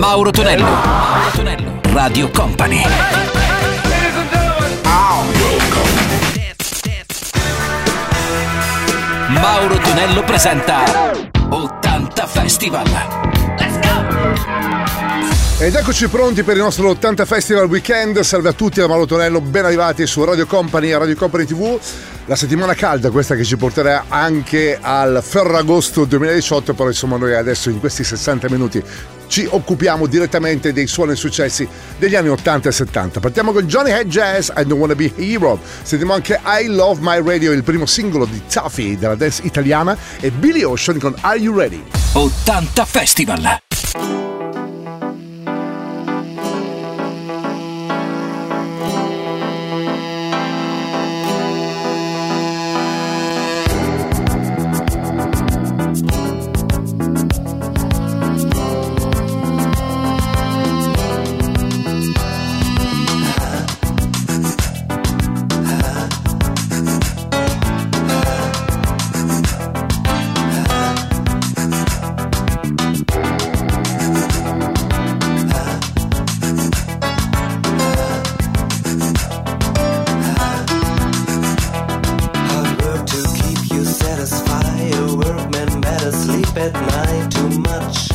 Mauro Tonello. Mauro Tonello. Radio Company. Mauro Tonello presenta 80 Festival. Let's go! Ed eccoci pronti per il nostro 80 Festival Weekend. Salve a tutti da Mauro Tonello, ben arrivati su Radio Company e Radio Company TV. La settimana calda, questa che ci porterà anche al Ferragosto 2018, però insomma noi adesso in questi 60 minuti ci occupiamo direttamente dei suoni successi degli anni 80 e 70. Partiamo con Johnny Head Jazz, I Don't Wanna Be Hero. Sentiamo anche I Love My Radio, il primo singolo di Tuffy della dance italiana e Billy Ocean con Are You Ready? 80 Festival. At night. Too much,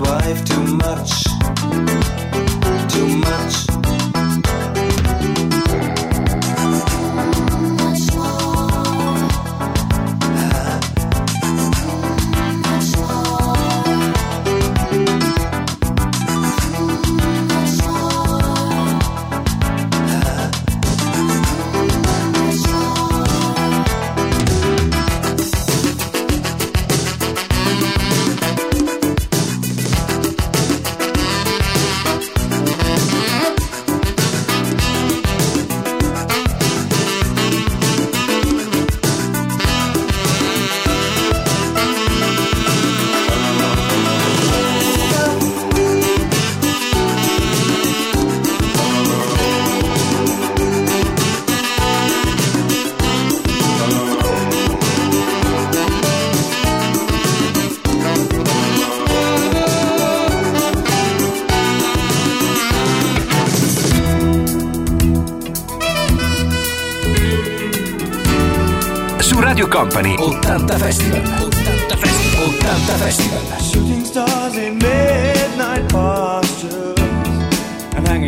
wife. Too much,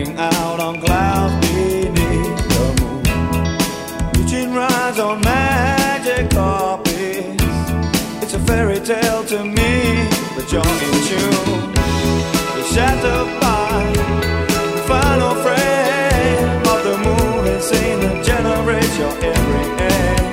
hanging out on clouds beneath the moon. Reaching rides on magic carpets. It's a fairy tale to me, but you're in tune. You're shattered by the final frame of the moving scene that generates your every aim.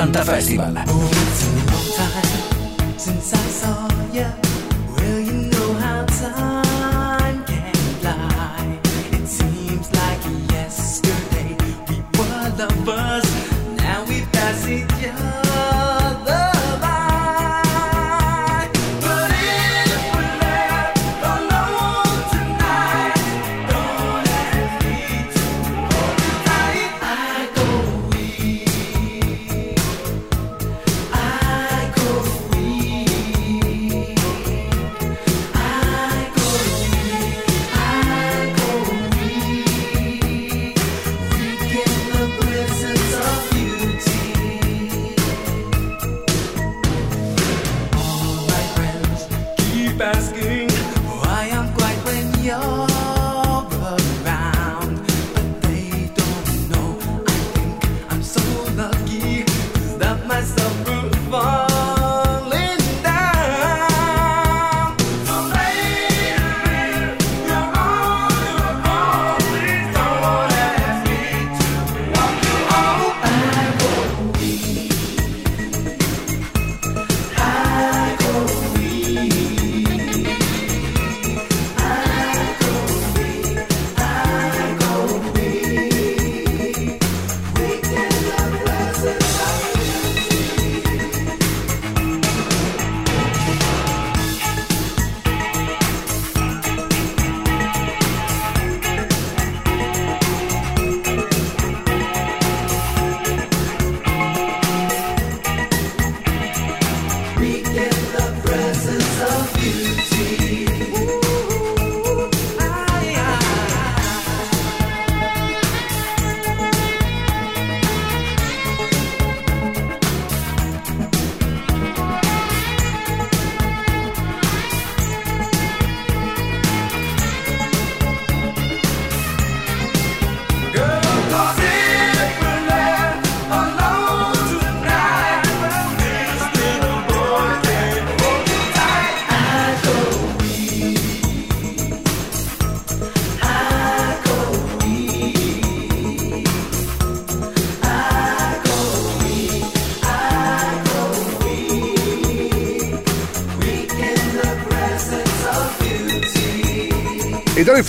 80 Festival.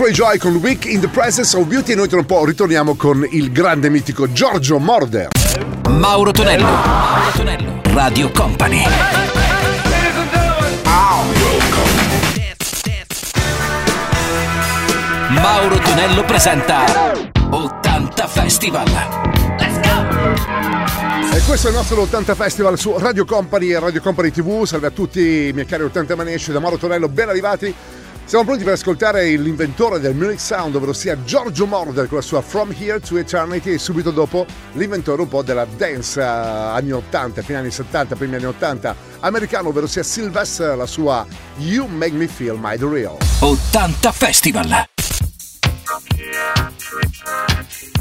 Floyd Joy con Week in the Presence of Beauty e noi tra un po' ritorniamo con il grande mitico Giorgio Morder. Mauro Tonello. Mauro Tonello. Radio Company. Mauro Tonello presenta 80 Festival. E questo è il nostro 80 Festival su Radio Company e Radio Company TV. Salve a tutti, miei cari 80 manesci da Mauro Tonello, ben arrivati. Siamo pronti per ascoltare l'inventore del Munich Sound, ovvero sia Giorgio Morder con la sua From Here to Eternity e subito dopo l'inventore un po' della dance eh, anni 80, fine anni 70, primi anni 80 americano, ovvero sia Sylvester, la sua You Make Me Feel My The Real. 80 Festival. Baby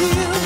you.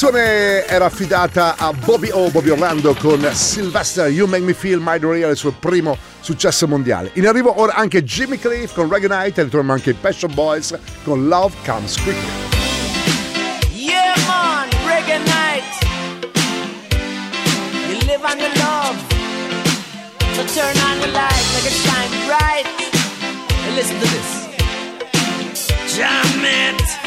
Produzione era affidata a Bobby O, Bobby Orlando con Sylvester You Make Me Feel My Real, il suo primo successo mondiale. In arrivo ora anche Jimmy Cliff con Reggae Night e ritroviamo anche i Passion Boys con Love Comes Quickly. Yeah, man, reggae night. You live on your love. So turn on the light, make it shine bright. And listen to this. Jam it.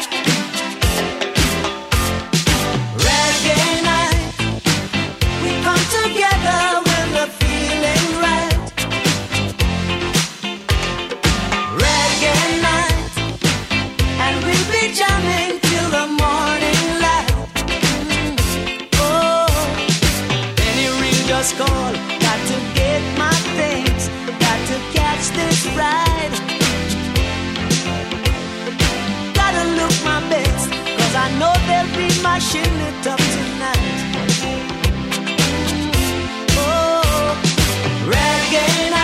Just call. Got to get my things. Got to catch this ride. Gotta look my best. Cause I know they'll be mashing it up tonight. Oh, reggae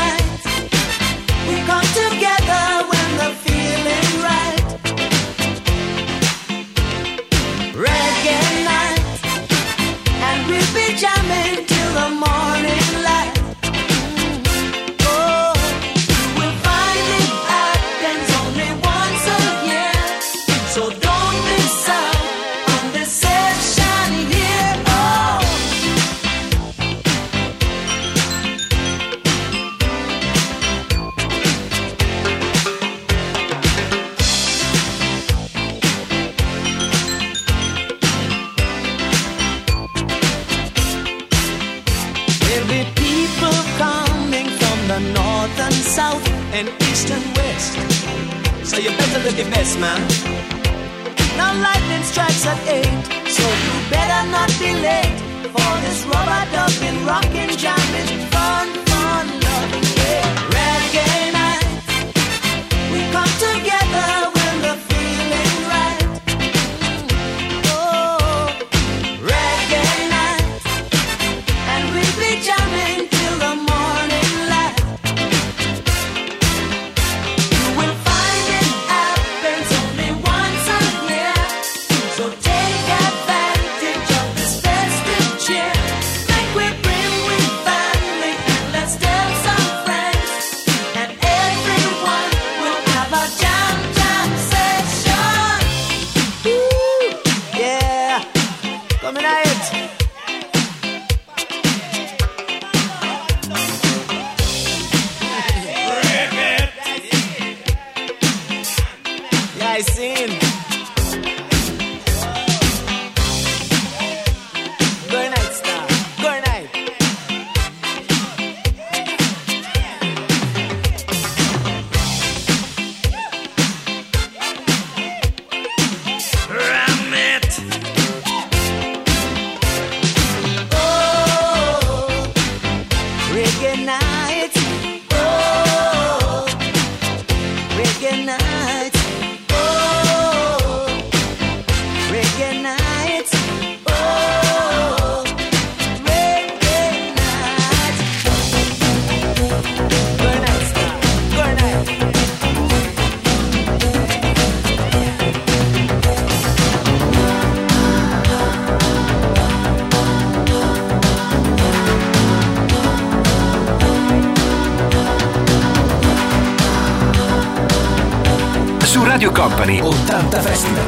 Company 80 Festival.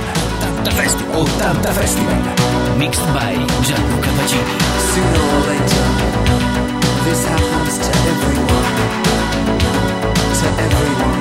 80 Festival. 80 Festival. Mixed by Gianluca Pacini. Sooner or later, this happens to everyone. To everyone.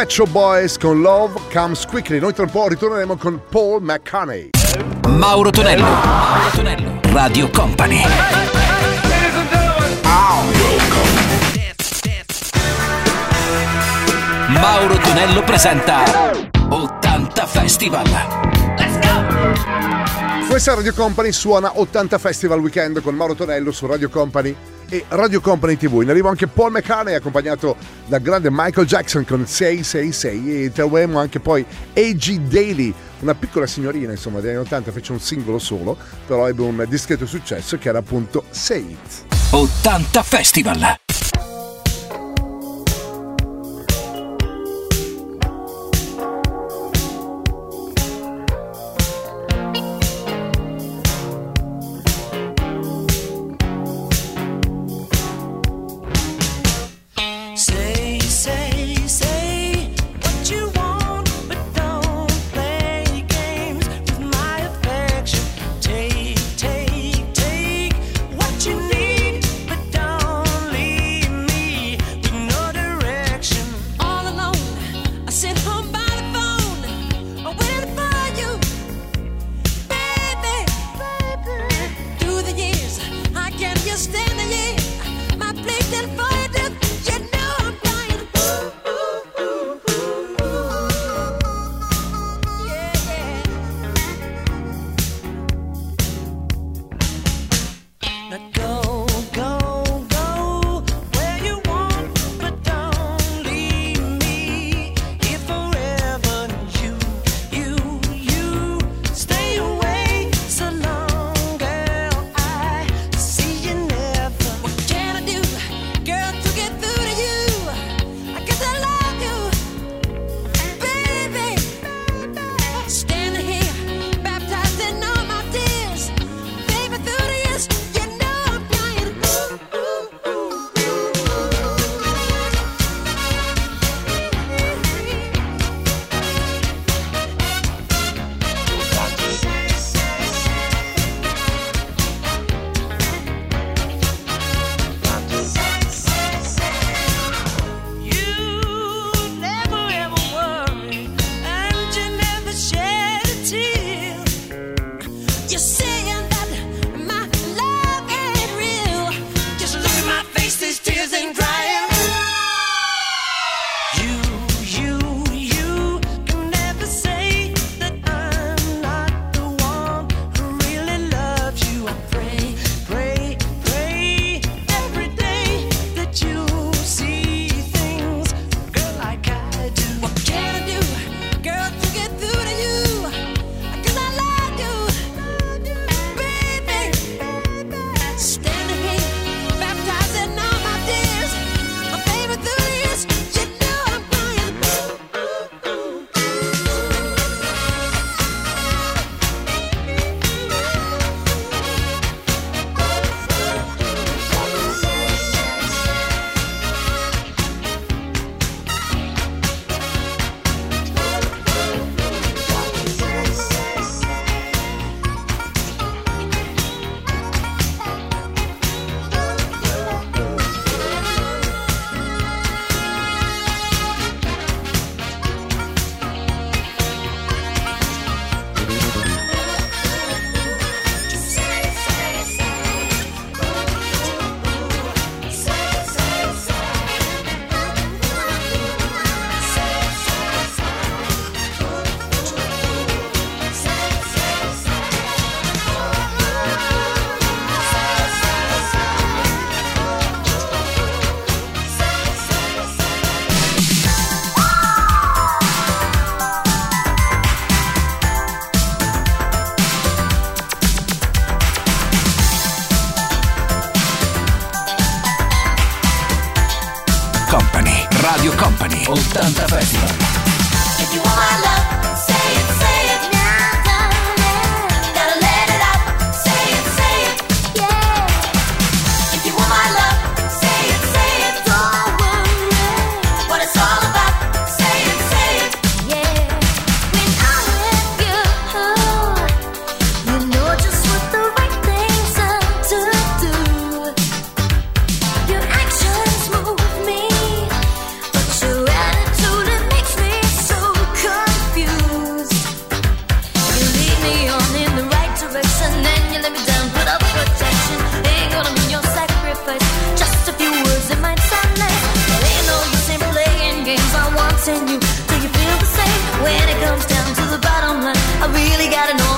Pet Shop Boys con Love Comes Quickly. Noi tra un po' ritorneremo con Paul McCartney. Mauro Tonello. Mauro Tonello. Radio Company. Mauro Tonello presenta 80 Festival. Let's go! Questa Radio Company suona 80 Festival Weekend con Mauro Tonello su Radio Company e Radio Company TV. In arrivo anche Paul McCartney accompagnato dal grande Michael Jackson con 666 e troveremo anche poi AG Daly, una piccola signorina insomma degli anni 80 fece un singolo solo, però ebbe un discreto successo che era appunto Say 80 Festival! gotta know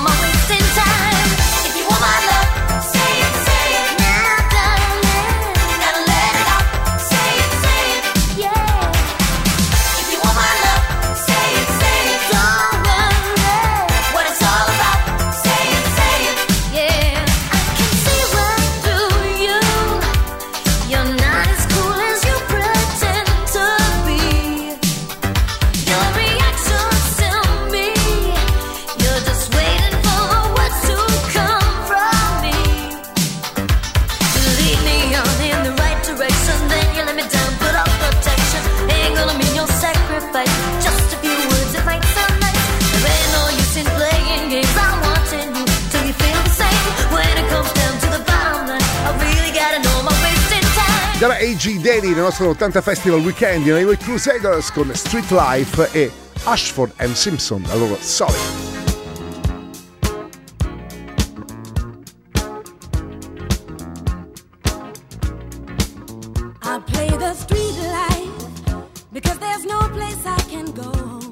sono 80 Festival Weekend in Highway Crusaders con Street Life e Ashford and Simpson, la loro I play the street life because there's no place I can go.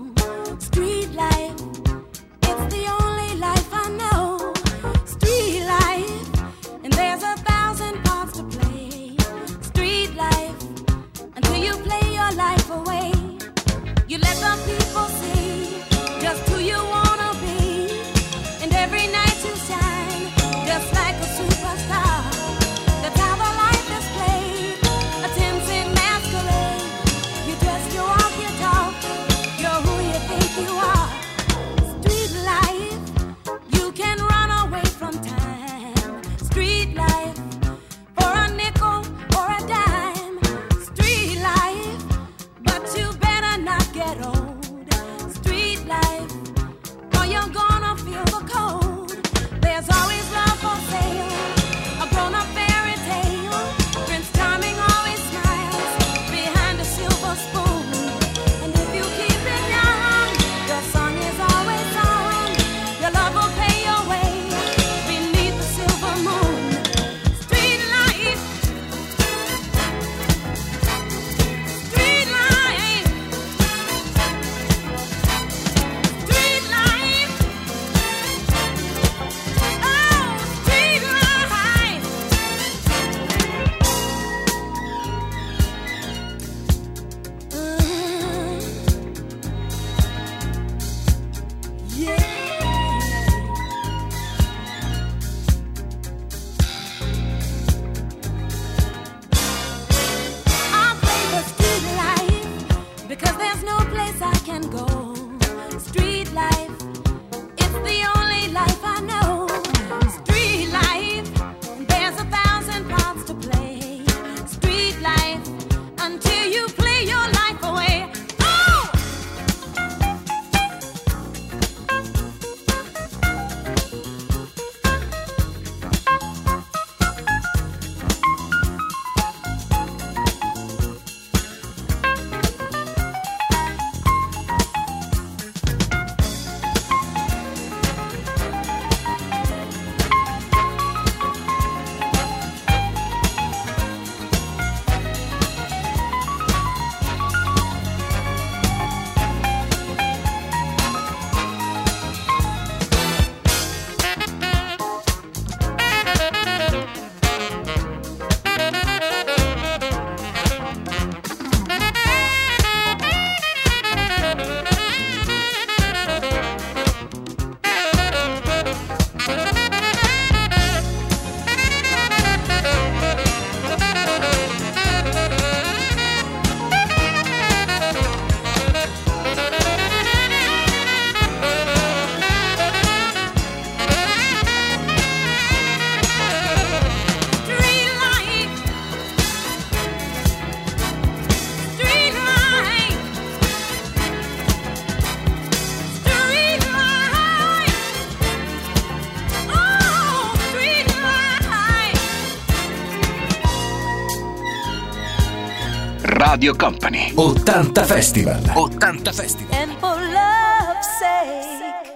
Radio Company. 80 Festival. 80 Festival. And for love's sake,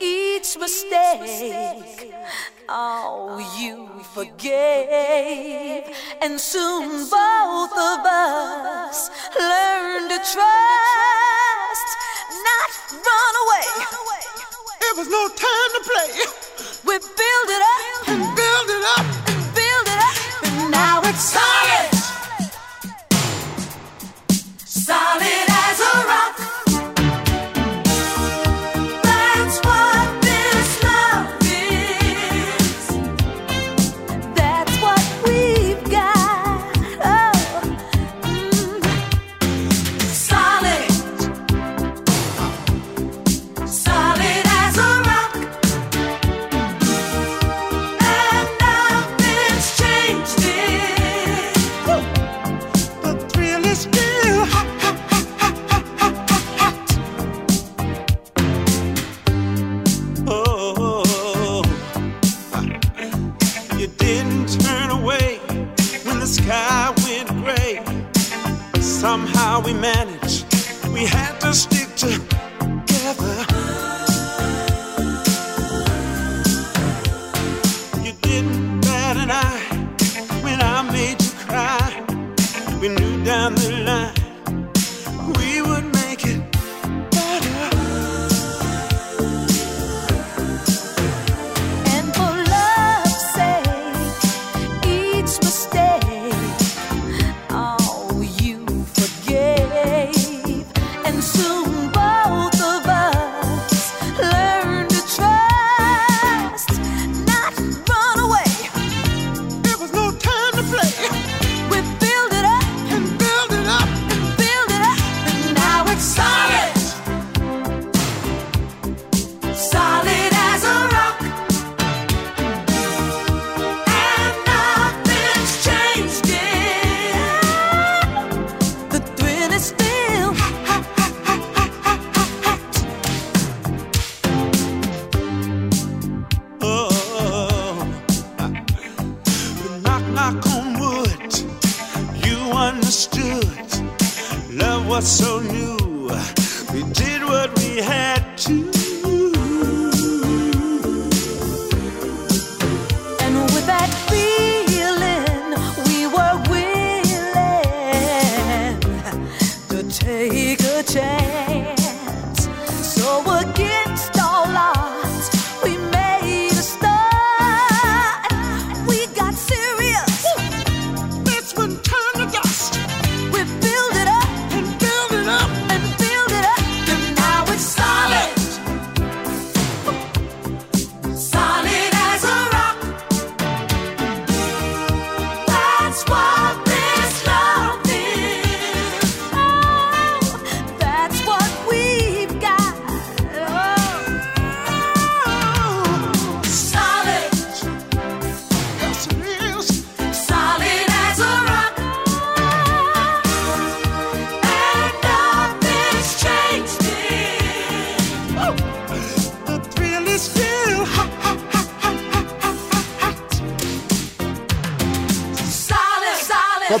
each mistake, oh, you forgave. And soon both of us learned to trust, not run away. It was no time to play.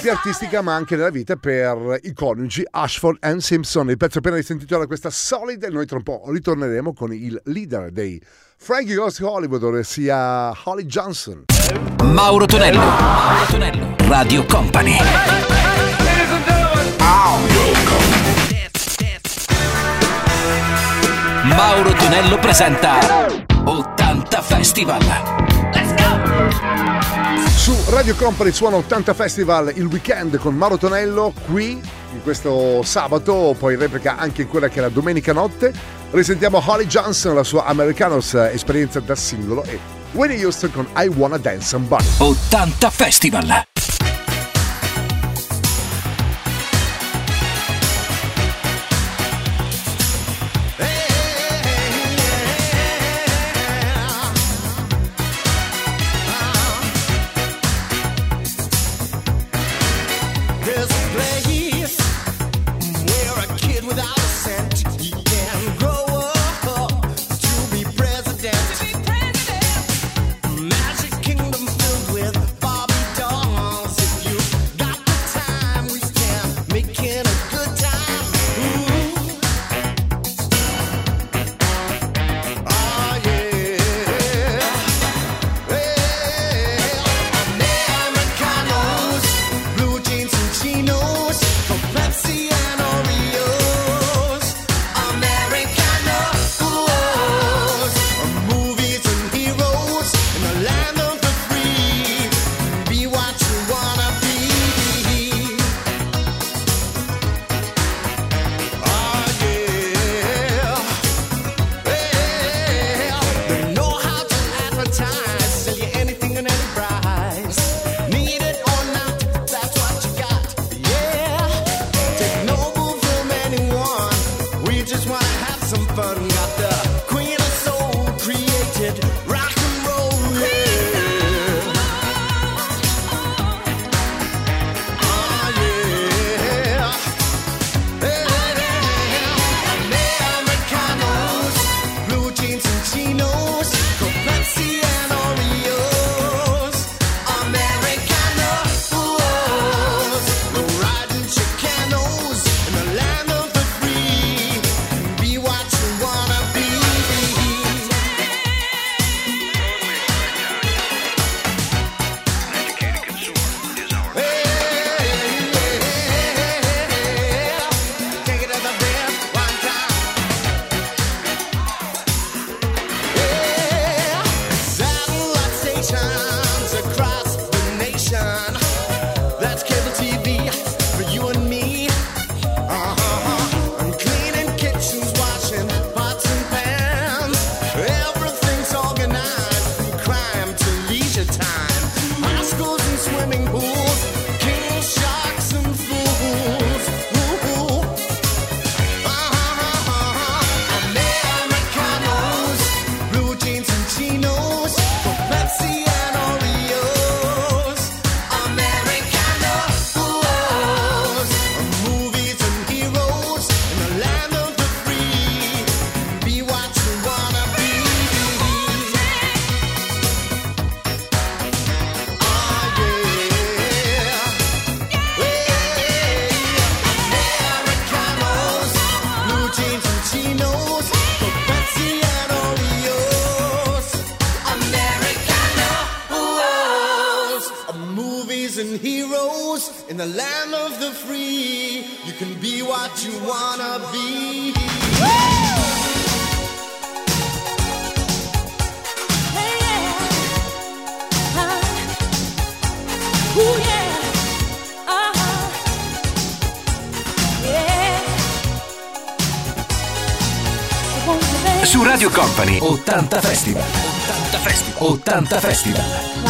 terapia artistica ma anche nella vita per i coniugi Ashford and Simpson. Il pezzo appena risentito era questa solida e noi tra un po' ritorneremo con il leader dei Frankie Ghost Hollywood, ossia Holly Johnson. Mauro Tonello, Mauro Tonello, Radio Company. Mauro Tonello presenta 80 Festival. Let's go! Su Radio Company suona 80 Festival il weekend con Mauro Tonello qui in questo sabato, poi replica anche in quella che è la domenica notte. Risentiamo Holly Johnson, la sua Americanos esperienza da singolo e Winnie Houston con I Wanna Dance Somebody. 80 Festival! can be what you wanna be. Uh-huh. Su Radio Company 80 Festival. 80 Festival. 80 Festival.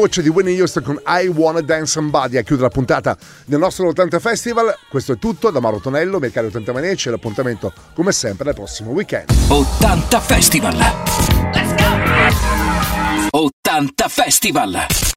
voce di Winnie Houston con I Wanna Dance Somebody a chiudere la puntata del nostro 80 Festival. Questo è tutto da Mauro Tonello, miei cari 80 maniaci e l'appuntamento come sempre al prossimo weekend. 80 Festival! Let's go! 80 Festival!